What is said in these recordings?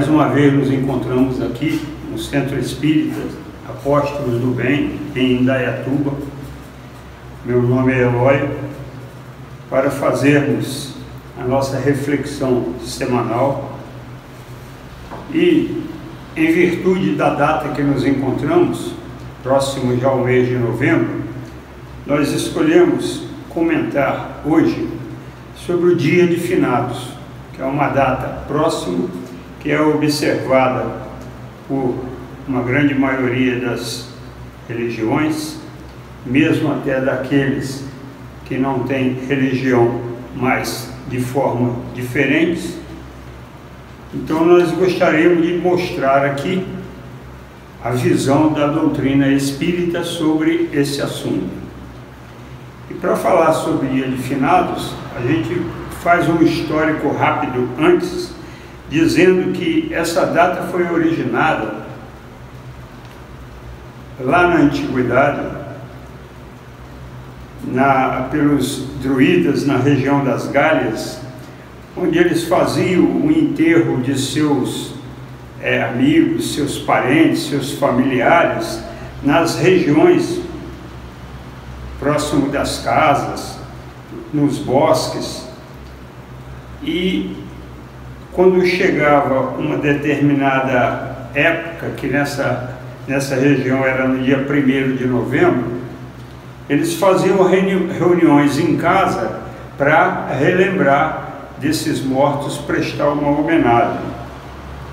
Mais uma vez nos encontramos aqui no Centro Espírita Apóstolos do Bem, em Indaiatuba. Meu nome é Eloy, para fazermos a nossa reflexão semanal e, em virtude da data que nos encontramos, próximo já ao mês de novembro, nós escolhemos comentar hoje sobre o Dia de Finados, que é uma data próxima, que é observada por uma grande maioria das religiões, mesmo até daqueles que não têm religião, mas de forma diferente. Então, nós gostaríamos de mostrar aqui a visão da doutrina espírita sobre esse assunto. E para falar sobre Dia de Finados, a gente faz um histórico rápido antes, dizendo que essa data foi originada lá na antiguidade, na, pelos druidas na região das Gálias, onde eles faziam o enterro de seus é, amigos, seus parentes, seus familiares nas regiões próximo das casas, nos bosques. E quando chegava uma determinada época, que nessa, nessa região era no dia 1 de novembro, eles faziam reuniões em casa para relembrar desses mortos, prestar uma homenagem.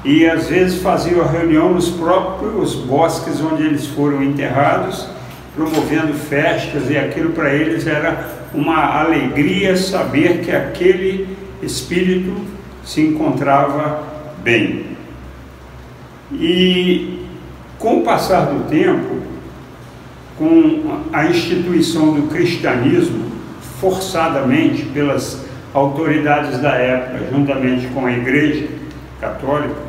E às vezes faziam a reunião nos próprios bosques onde eles foram enterrados promovendo festas, e aquilo para eles era uma alegria saber que aquele espírito se encontrava bem. E com o passar do tempo, com a instituição do cristianismo, forçadamente pelas autoridades da época, juntamente com a Igreja Católica,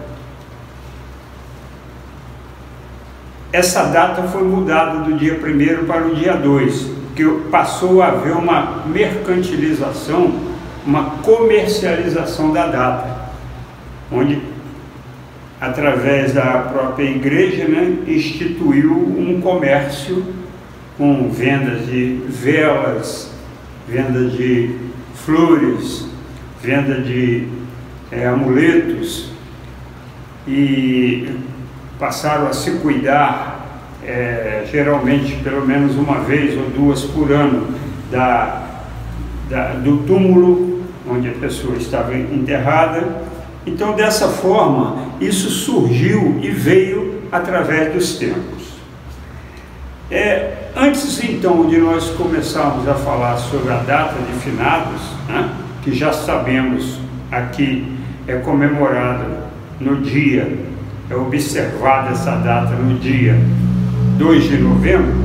essa data foi mudada do dia 1 para o dia 2, que passou a haver uma mercantilização, uma comercialização da data, onde, através da própria igreja, né, instituiu um comércio com vendas de velas, venda de flores, venda de é, amuletos e passaram a se cuidar, é, geralmente pelo menos uma vez ou duas por ano, da, da, do túmulo onde a pessoa estava enterrada. Então, dessa forma, isso surgiu e veio através dos tempos. É, antes então de nós começarmos a falar sobre a data de finados, né, que já sabemos aqui é comemorada no dia é observada essa data no dia 2 de novembro,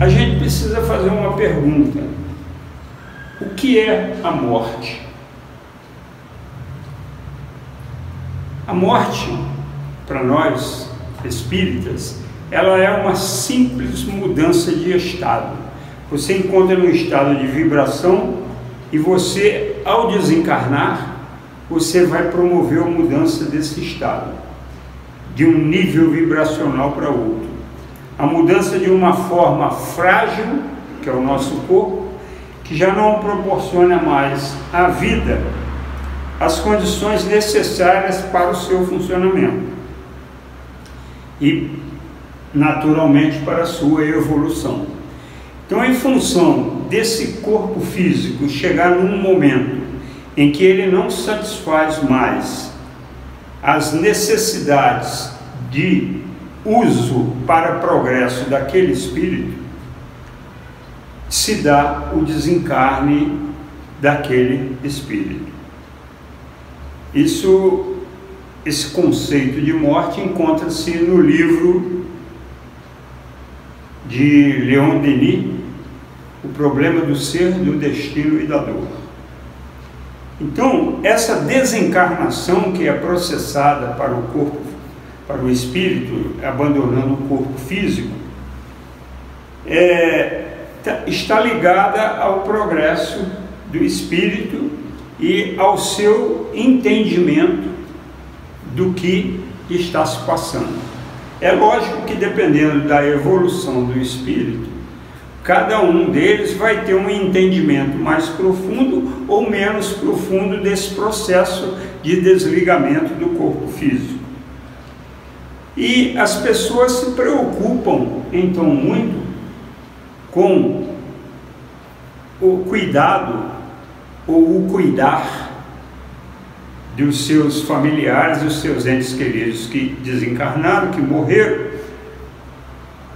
a gente precisa fazer uma pergunta: o que é a morte? A morte, para nós espíritas, ela é uma simples mudança de estado. Você encontra no estado de vibração e você, ao desencarnar, você vai promover a mudança desse estado, de um nível vibracional para outro. A mudança de uma forma frágil, que é o nosso corpo, que já não proporciona mais à vida as condições necessárias para o seu funcionamento e, naturalmente, para a sua evolução. Então, em função desse corpo físico chegar num momento em que ele não satisfaz mais as necessidades de uso para progresso daquele espírito, se dá o desencarne daquele espírito. Isso, esse conceito de morte encontra-se no livro de Leon Denis, O Problema do Ser, do Destino e da Dor. Então, essa desencarnação que é processada para o corpo, para o espírito, abandonando o corpo físico, é, está ligada ao progresso do espírito e ao seu entendimento do que está se passando. É lógico que dependendo da evolução do espírito, cada um deles vai ter um entendimento mais profundo ou menos profundo desse processo de desligamento do corpo físico. E as pessoas se preocupam então muito com o cuidado ou o cuidar dos seus familiares, dos seus entes queridos que desencarnaram, que morreram,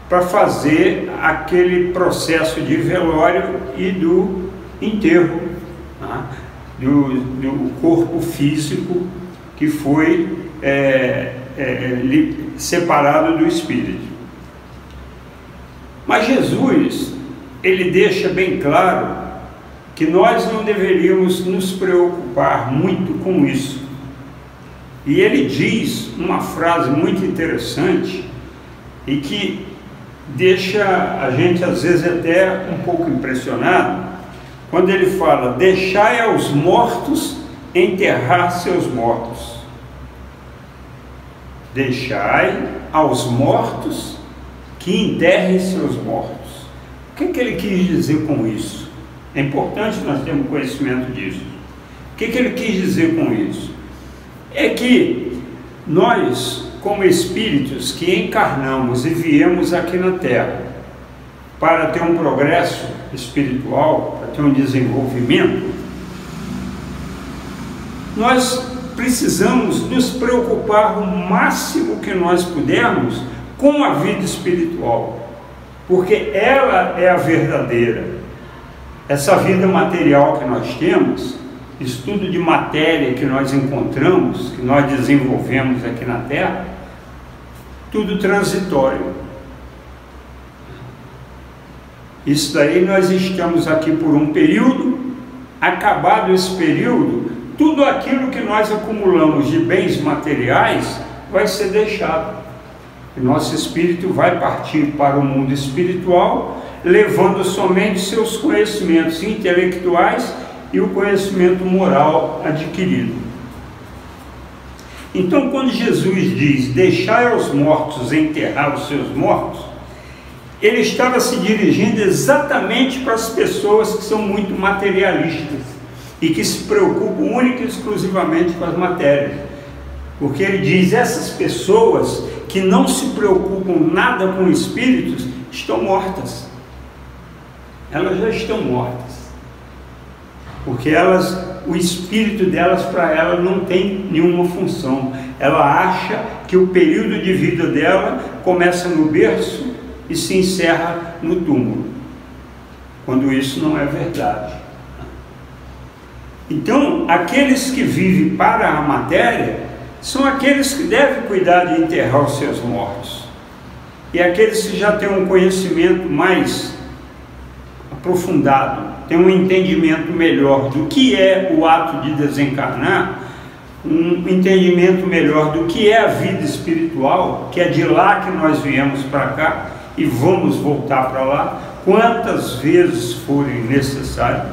para fazer aquele processo de velório e do enterro né? do, do, corpo físico que foi é, é, separado do espírito. Mas Jesus, ele deixa bem claro que nós não deveríamos nos preocupar muito com isso. E ele diz uma frase muito interessante e que deixa a gente às vezes até um pouco impressionado, quando ele fala: Deixai aos mortos enterrar seus mortos. Deixai aos mortos que enterrem seus mortos. O que, que ele quis dizer com isso? É importante nós termos conhecimento disso. O que, que ele quis dizer com isso? É que nós, como espíritos que encarnamos e viemos aqui na Terra para ter um progresso espiritual, para ter um desenvolvimento, nós precisamos nos preocupar o máximo que nós pudermos com a vida espiritual, porque ela é a verdadeira. Essa vida material que nós temos, estudo de matéria que nós encontramos, que nós desenvolvemos aqui na Terra, tudo transitório. Isso daí nós estamos aqui por um período, acabado esse período, tudo aquilo que nós acumulamos de bens materiais vai ser deixado. E nosso espírito vai partir para o mundo espiritual levando somente seus conhecimentos intelectuais e o conhecimento moral adquirido. Então, quando Jesus diz: Deixai aos mortos enterrar os seus mortos, ele estava se dirigindo exatamente para as pessoas que são muito materialistas e que se preocupam única e exclusivamente com as matérias. Porque ele diz: essas pessoas que não se preocupam nada com espíritos estão mortas elas já estão mortas. Porque elas, o espírito delas para ela não tem nenhuma função. Ela acha que o período de vida dela começa no berço e se encerra no túmulo. Quando isso não é verdade. Então, aqueles que vivem para a matéria são aqueles que devem cuidar de enterrar os seus mortos. E aqueles que já têm um conhecimento mais aprofundado, tem um entendimento melhor do que é o ato de desencarnar, um entendimento melhor do que é a vida espiritual, que é de lá que nós viemos para cá e vamos voltar para lá, quantas vezes forem necessárias.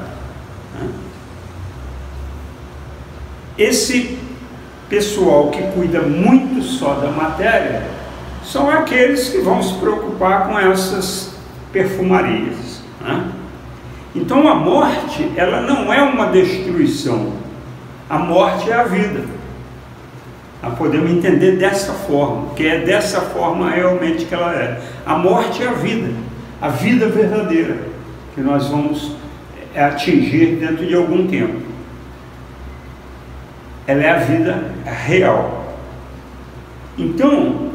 Né? Esse pessoal que cuida muito só da matéria são aqueles que vão se preocupar com essas perfumarias. Né? Então a morte, ela não é uma destruição. A morte é a vida. Nós podemos entender dessa forma, que é dessa forma realmente que ela é. A morte é a vida, a vida verdadeira, que nós vamos é, atingir dentro de algum tempo. Ela é a vida real. Então,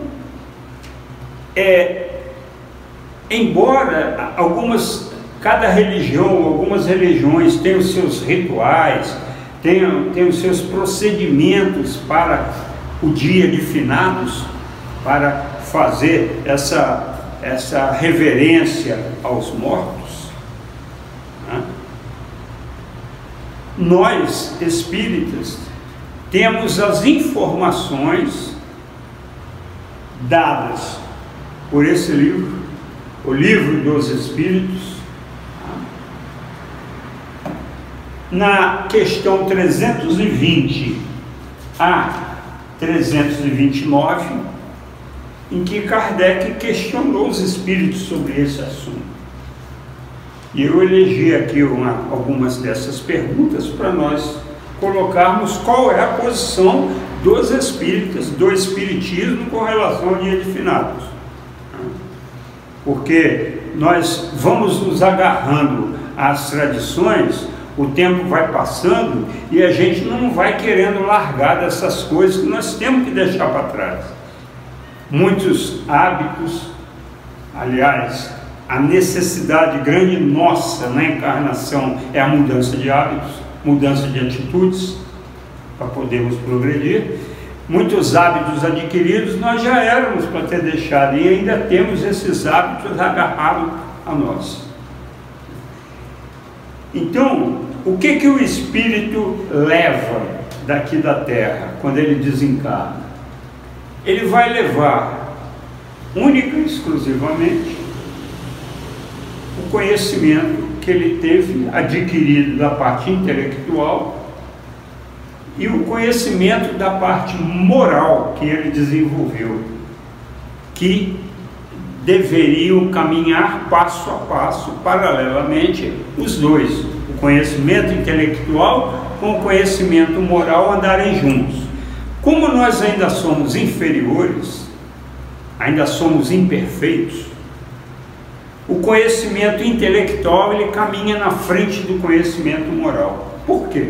é, embora algumas Cada religião, algumas religiões têm os seus rituais, têm, têm os seus procedimentos para o dia de finados, para fazer essa, essa reverência aos mortos. Né? Nós, espíritas, temos as informações dadas por esse livro, o livro dos Espíritos, tá? na questão 320 a 329, em que Kardec questionou os espíritos sobre esse assunto. E eu elegi aqui uma, algumas dessas perguntas para nós colocarmos qual é a posição dos espíritas, do espiritismo com relação ao dia de finados. Porque nós vamos nos agarrando às tradições, o tempo vai passando e a gente não vai querendo largar dessas coisas que nós temos que deixar para trás. Muitos hábitos, aliás, a necessidade grande nossa na encarnação é a mudança de hábitos, mudança de atitudes, para podermos progredir. Muitos hábitos adquiridos nós já éramos para ter deixado e ainda temos esses hábitos agarrados a nós. Então, o que que o espírito leva daqui da terra quando ele desencarna? Ele vai levar única e exclusivamente o conhecimento que ele teve adquirido da parte intelectual e o conhecimento da parte moral que ele desenvolveu, que deveriam caminhar passo a passo, paralelamente, os dois, o conhecimento intelectual com o conhecimento moral andarem juntos. Como nós ainda somos inferiores, ainda somos imperfeitos, o conhecimento intelectual ele caminha na frente do conhecimento moral. Por quê?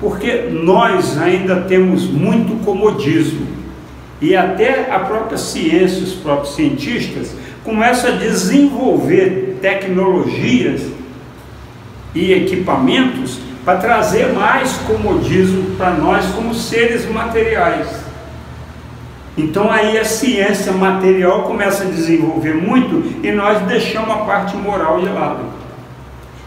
Porque nós ainda temos muito comodismo e até a própria ciência, os próprios cientistas começam a desenvolver tecnologias e equipamentos para trazer mais comodismo para nós como seres materiais. Então aí a ciência material começa a desenvolver muito e nós deixamos a parte moral de lado.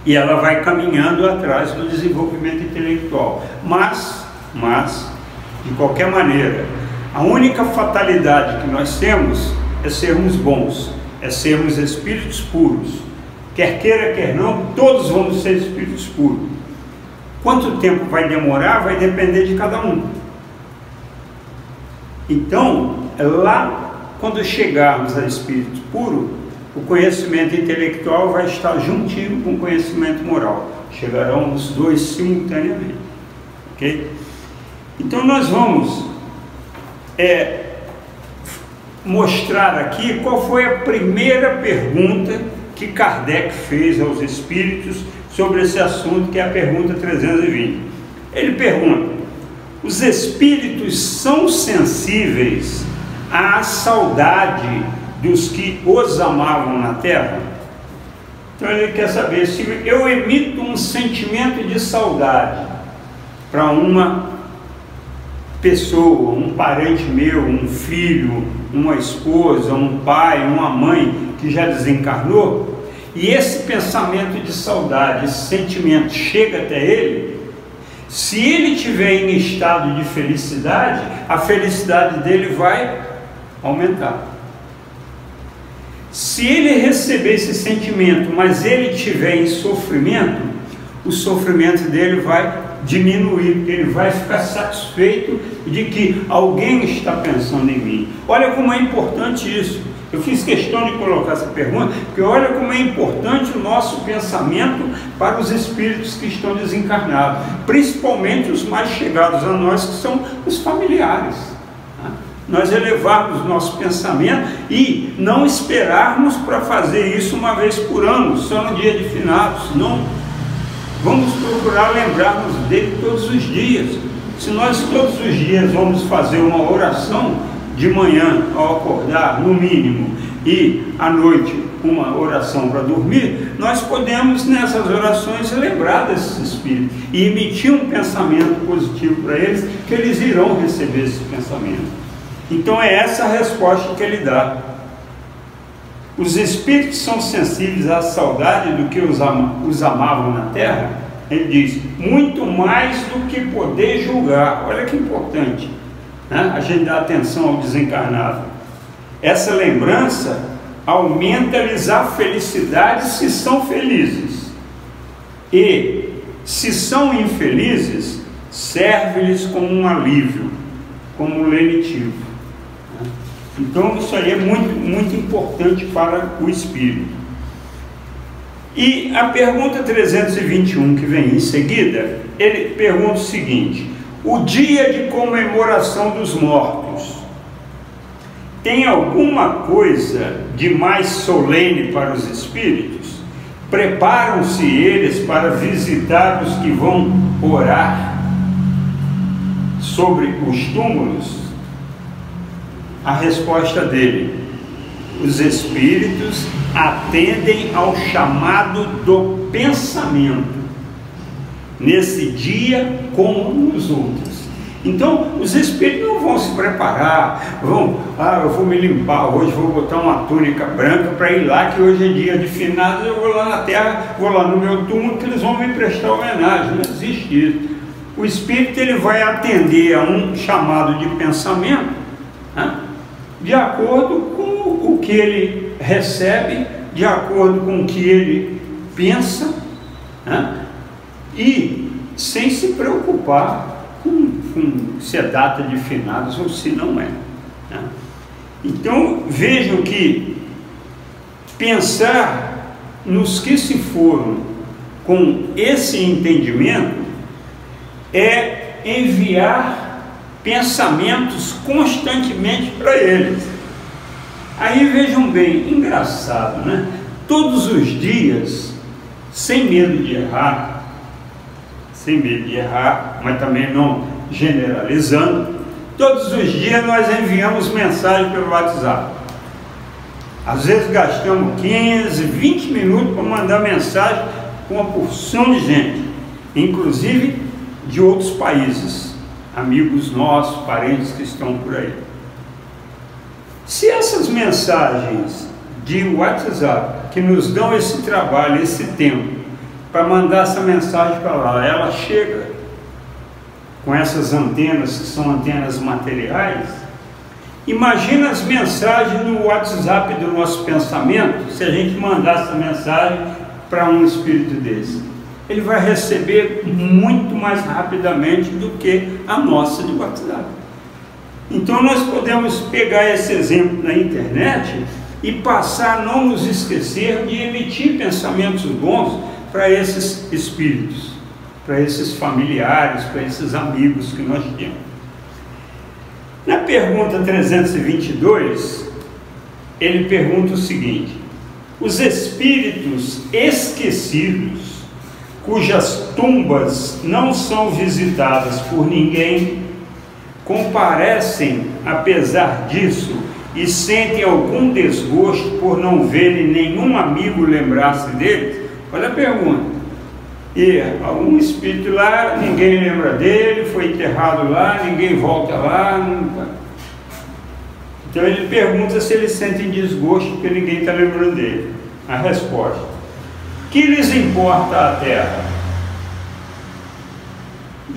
E ela vai caminhando atrás do desenvolvimento intelectual. Mas, mas, de qualquer maneira, a única fatalidade que nós temos é sermos bons, é sermos espíritos puros. Quer queira, quer não, todos vamos ser espíritos puros. Quanto tempo vai demorar vai depender de cada um. Então, lá, quando chegarmos a espírito puro, o conhecimento intelectual vai estar juntinho com o conhecimento moral. Chegarão os dois simultaneamente. Ok? Então, nós vamos é, mostrar aqui qual foi a primeira pergunta que Kardec fez aos espíritos sobre esse assunto, que é a pergunta 320. Ele pergunta: os espíritos são sensíveis à saudade dos que os amavam na terra? Então ele quer saber se eu emito um sentimento de saudade para uma pessoa, um parente meu, um filho, uma esposa, um pai, uma mãe que já desencarnou, e esse pensamento de saudade, esse sentimento chega até ele, se ele tiver em estado de felicidade, a felicidade dele vai aumentar. Se ele receber esse sentimento, mas ele tiver em sofrimento, o sofrimento dele vai diminuir, ele vai ficar satisfeito de que alguém está pensando em mim. Olha como é importante isso. Eu fiz questão de colocar essa pergunta, porque olha como é importante o nosso pensamento para os espíritos que estão desencarnados, principalmente os mais chegados a nós, que são os familiares. Né? Nós elevarmos nosso pensamento e não esperarmos para fazer isso uma vez por ano, só no dia de finados, não. Vamos procurar lembrarmos dele todos os dias. Se nós todos os dias vamos fazer uma oração, de manhã ao acordar, no mínimo, e à noite uma oração para dormir, nós podemos nessas orações lembrar desses espíritos e emitir um pensamento positivo para eles, que eles irão receber esse pensamento. Então é essa a resposta que ele dá. Os espíritos são sensíveis à saudade do que os, ama, os amavam na terra? Ele diz, muito mais do que poder julgar. Olha que importante né? a gente dá atenção ao desencarnado. Essa lembrança aumenta-lhes a felicidade se são felizes. e, se são infelizes, serve-lhes como um alívio, como um lenitivo. Então, isso aí é muito, muito importante para o espírito. E a pergunta 321 que vem em seguida, ele pergunta o seguinte: o dia de comemoração dos mortos tem alguma coisa de mais solene para os espíritos? Preparam-se eles para visitar os que vão orar sobre os túmulos? A resposta dele: os espíritos atendem ao chamado do pensamento, nesse dia como nos outros. Então, os espíritos não vão se preparar, vão, ah, eu vou me limpar hoje, vou botar uma túnica branca para ir lá, que hoje é dia de finados, eu vou lá na terra, vou lá no meu túmulo, que eles vão me prestar homenagem. Não existe isso. O espírito ele vai atender a um chamado de pensamento, né, de acordo com o que ele recebe, de acordo com o que ele pensa, né? E sem se preocupar com, com, se é data de finados ou se não é. Né? Então vejam que pensar nos que se foram com esse entendimento é enviar pensamentos constantemente para eles. Aí vejam bem, engraçado, né? Todos os dias, sem medo de errar, sem medo de errar, mas também não generalizando, todos os dias nós enviamos mensagem pelo WhatsApp. Às vezes gastamos 15, 20 minutos para mandar mensagem com uma porção de gente, inclusive de outros países, amigos nossos, parentes que estão por aí. Se essas mensagens de WhatsApp que nos dão esse trabalho, esse tempo, para mandar essa mensagem para lá, ela chega com essas antenas que são antenas materiais, imagina as mensagens no WhatsApp do nosso pensamento, se a gente mandar essa mensagem para um espírito desse. Ele vai receber muito mais rapidamente do que a nossa de WhatsApp. Então nós podemos pegar esse exemplo na internet e passar a não nos esquecer de emitir pensamentos bons para esses espíritos, para esses familiares, para esses amigos que nós temos. Na pergunta 322, ele pergunta o seguinte: os espíritos esquecidos, cujas tumbas não são visitadas por ninguém, comparecem apesar disso e sentem algum desgosto por não verem nenhum amigo lembrar-se deles? Olha a pergunta. E algum espírito lá, ninguém lembra dele, foi enterrado lá, ninguém volta lá. Nunca. Então ele pergunta se eles sentem desgosto porque ninguém está lembrando dele. A resposta: que lhes importa a terra?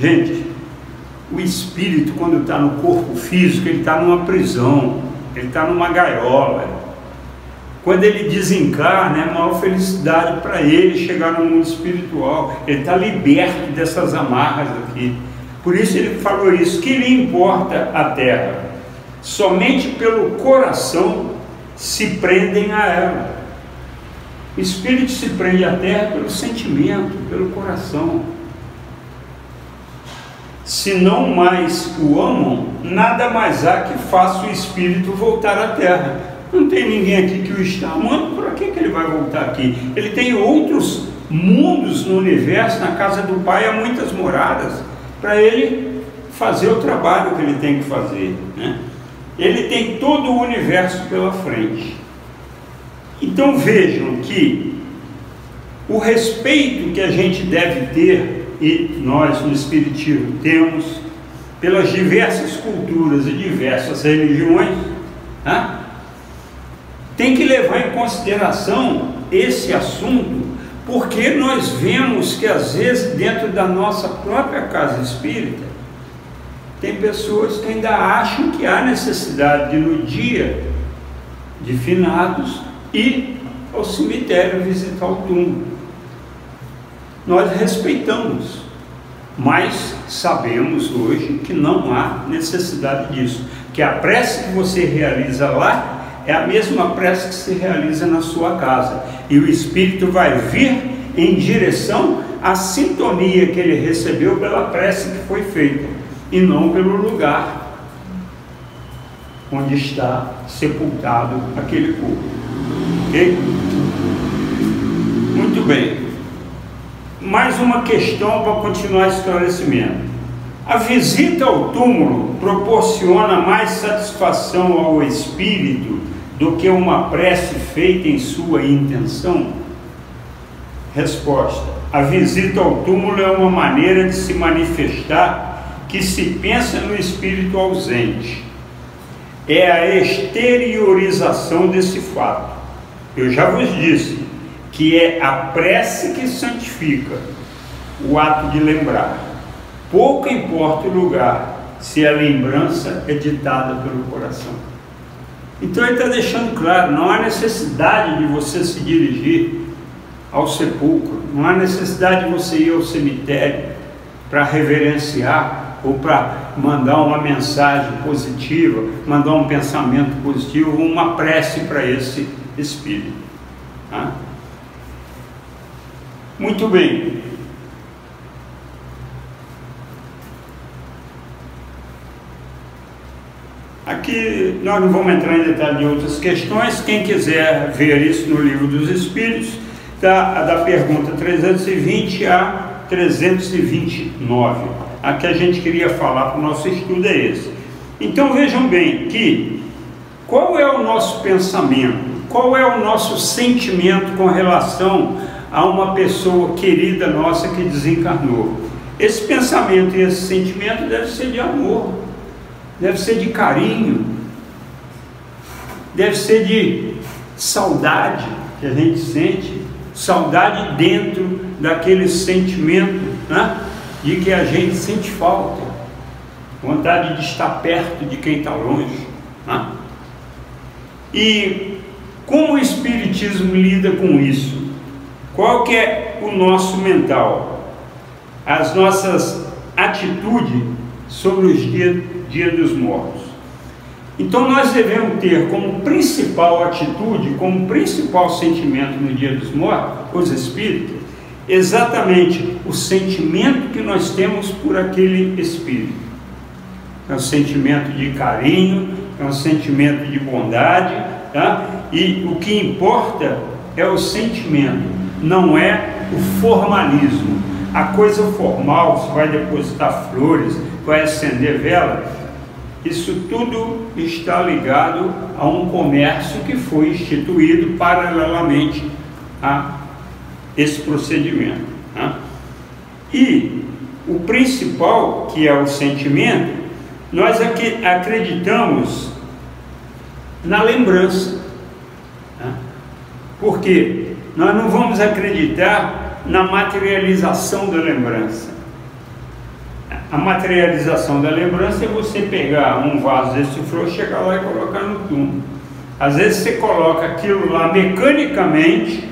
Gente, o espírito, quando está no corpo físico, ele está numa prisão, ele está numa gaiola. Quando ele desencarna, é a maior felicidade para ele chegar no mundo espiritual. Ele está liberto dessas amarras aqui. Por isso ele falou isso: que lhe importa a terra? Somente pelo coração se prendem a ela. O espírito se prende à terra pelo sentimento, pelo coração se não mais o amam, nada mais há que faça o espírito voltar à terra. Não tem ninguém aqui que o está amando, por que, que ele vai voltar aqui? Ele tem outros mundos no universo, na casa do Pai há muitas moradas, para ele fazer o trabalho que ele tem que fazer. Né? Ele tem todo o universo pela frente. Então vejam que o respeito que a gente deve ter e nós no Espiritismo temos, pelas diversas culturas e diversas religiões, né, tem que levar em consideração esse assunto, porque nós vemos que às vezes dentro da nossa própria casa espírita, tem pessoas que ainda acham que há necessidade de no dia de finados ir ao cemitério visitar o túmulo. nós respeitamos, mas sabemos hoje que não há necessidade disso, que a prece que você realiza lá é a mesma prece que se realiza na sua casa, e o Espírito vai vir em direção à sintonia que ele recebeu pela prece que foi feita, e não pelo lugar onde está sepultado aquele corpo. Ok? Muito bem. Mais uma questão para continuar esclarecimento. A visita ao túmulo proporciona mais satisfação ao espírito do que uma prece feita em sua intenção? Resposta: A visita ao túmulo é uma maneira de se manifestar que se pensa no espírito ausente é a exteriorização desse fato. Eu já vos disse que é a prece que santifica o ato de lembrar. Pouco importa o lugar se a lembrança é ditada pelo coração. Então ele está deixando claro: não há necessidade de você se dirigir ao sepulcro, não há necessidade de você ir ao cemitério para reverenciar ou para mandar uma mensagem positiva, mandar um pensamento positivo, uma prece para esse espírito. Tá? Muito bem. Aqui nós não vamos entrar em detalhe de outras questões. Quem quiser ver isso no livro dos Espíritos, tá, da pergunta 320 a 329 a que a gente queria falar para o nosso estudo é esse. Então vejam bem que qual é o nosso pensamento, qual é o nosso sentimento com relação a uma pessoa querida nossa que desencarnou. Esse pensamento e esse sentimento deve ser de amor, deve ser de carinho, deve ser de saudade que a gente sente, saudade dentro daquele sentimento, né? de que a gente sente falta, vontade de estar perto de quem está longe. Né? E como o Espiritismo lida com isso? Qual que é o nosso mental? As nossas atitudes sobre os dias dia dos mortos. Então nós devemos ter como principal atitude, como principal sentimento no dia dos mortos, os espíritos, exatamente o sentimento que nós temos por aquele espírito. É um sentimento de carinho, é um sentimento de bondade, tá? e o que importa é o sentimento, não é o formalismo. A coisa formal, se vai depositar flores, vai acender vela, isso tudo está ligado a um comércio que foi instituído paralelamente a esse procedimento. Né? E o principal, que é o sentimento, nós aqui acreditamos na lembrança. Né? Porque nós não vamos acreditar na materialização da lembrança. A materialização da lembrança é você pegar um vaso desse flor, chegar lá e colocar no túmulo. Às vezes você coloca aquilo lá mecanicamente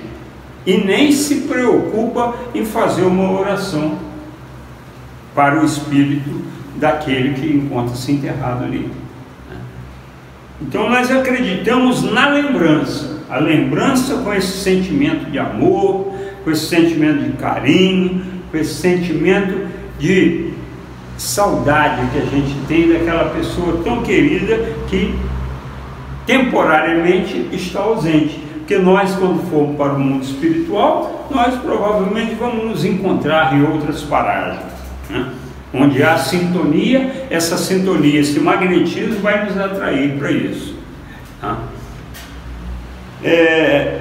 e nem se preocupa em fazer uma oração para o espírito daquele que encontra-se enterrado ali. Então nós acreditamos na lembrança, a lembrança com esse sentimento de amor, com esse sentimento de carinho, com esse sentimento de saudade que a gente tem daquela pessoa tão querida que temporariamente está ausente. Porque nós, quando formos para o mundo espiritual, nós provavelmente vamos nos encontrar em outras paragens. Né? Onde há sintonia, essa sintonia, esse magnetismo vai nos atrair para isso. Tá? É,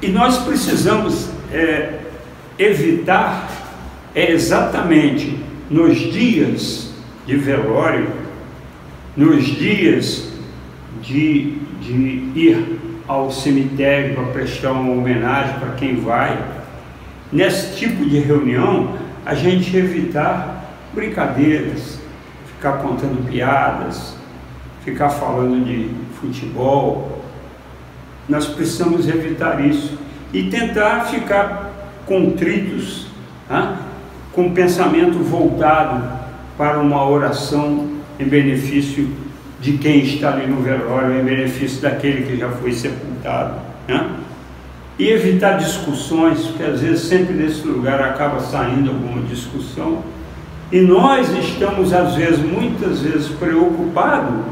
e nós precisamos é, evitar é exatamente nos dias de velório, nos dias de, de ir ao cemitério para prestar uma homenagem para quem vai. Nesse tipo de reunião, a gente evitar brincadeiras, ficar contando piadas, ficar falando de futebol. Nós precisamos evitar isso e tentar ficar contritos, né? Com pensamento voltado para uma oração em benefício de quem está ali no velório, em benefício daquele que já foi sepultado. Né? E evitar discussões, porque às vezes sempre nesse lugar acaba saindo alguma discussão. E nós estamos, às vezes, muitas vezes, preocupados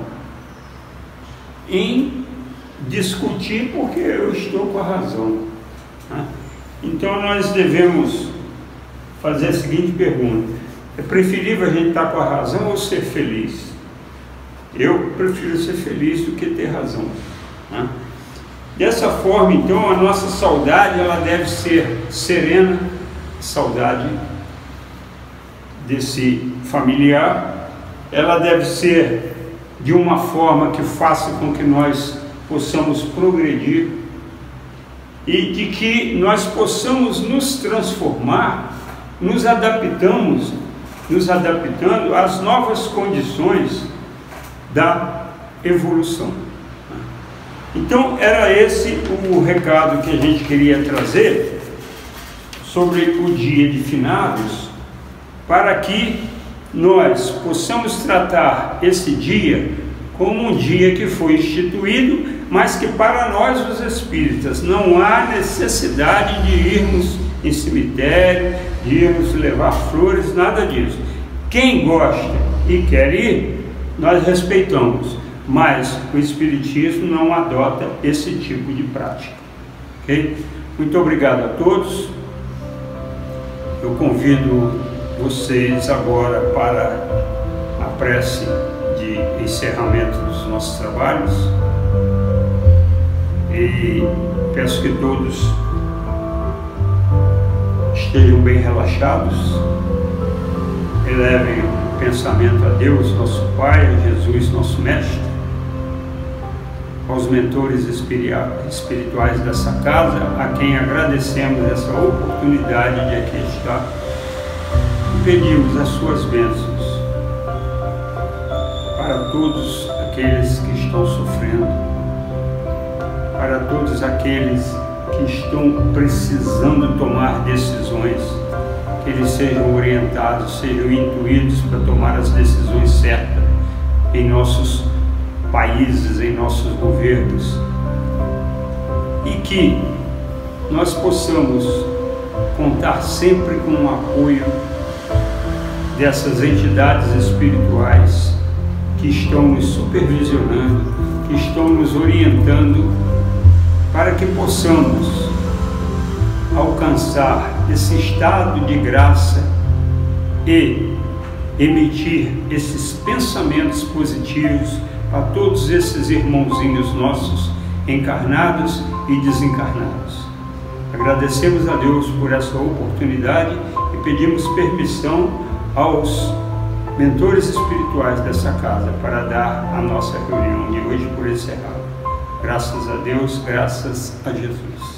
em discutir porque eu estou com a razão. Né? Então nós devemos fazer a seguinte pergunta: é preferível a gente estar com a razão ou ser feliz? Eu prefiro ser feliz do que ter razão. Né? Dessa forma, então, a nossa saudade ela deve ser serena, saudade desse familiar, ela deve ser de uma forma que faça com que nós possamos progredir e de que nós possamos nos transformar, nos adaptamos, nos adaptando às novas condições da evolução. Então era esse o recado que a gente queria trazer sobre o dia de finados, para que nós possamos tratar esse dia como um dia que foi instituído, mas que para nós os espíritas não há necessidade de irmos em cemitério, de irmos levar flores, nada disso. Quem gosta e quer ir, nós respeitamos, mas o Espiritismo não adota esse tipo de prática. Ok? Muito obrigado a todos. Eu convido vocês agora para a prece de encerramento dos nossos trabalhos e peço que todos estejam bem relaxados, elevem o pensamento a Deus, nosso Pai, a Jesus, nosso Mestre, aos mentores espirituais dessa casa, a quem agradecemos essa oportunidade de aqui estar pedimos as suas bênçãos para todos aqueles que estão sofrendo, para todos aqueles que estão precisando tomar decisões, que eles sejam orientados, sejam intuídos para tomar as decisões certas em nossos países, em nossos governos, e que nós possamos contar sempre com o apoio dessas entidades espirituais que estão nos supervisionando, que estão nos orientando para que possamos alcançar esse estado de graça e emitir esses pensamentos positivos para todos esses irmãozinhos nossos encarnados e desencarnados. Agradecemos a Deus por essa oportunidade e pedimos permissão aos mentores espirituais dessa casa para dar a nossa reunião de hoje por encerrada. Graças a Deus, graças a Jesus.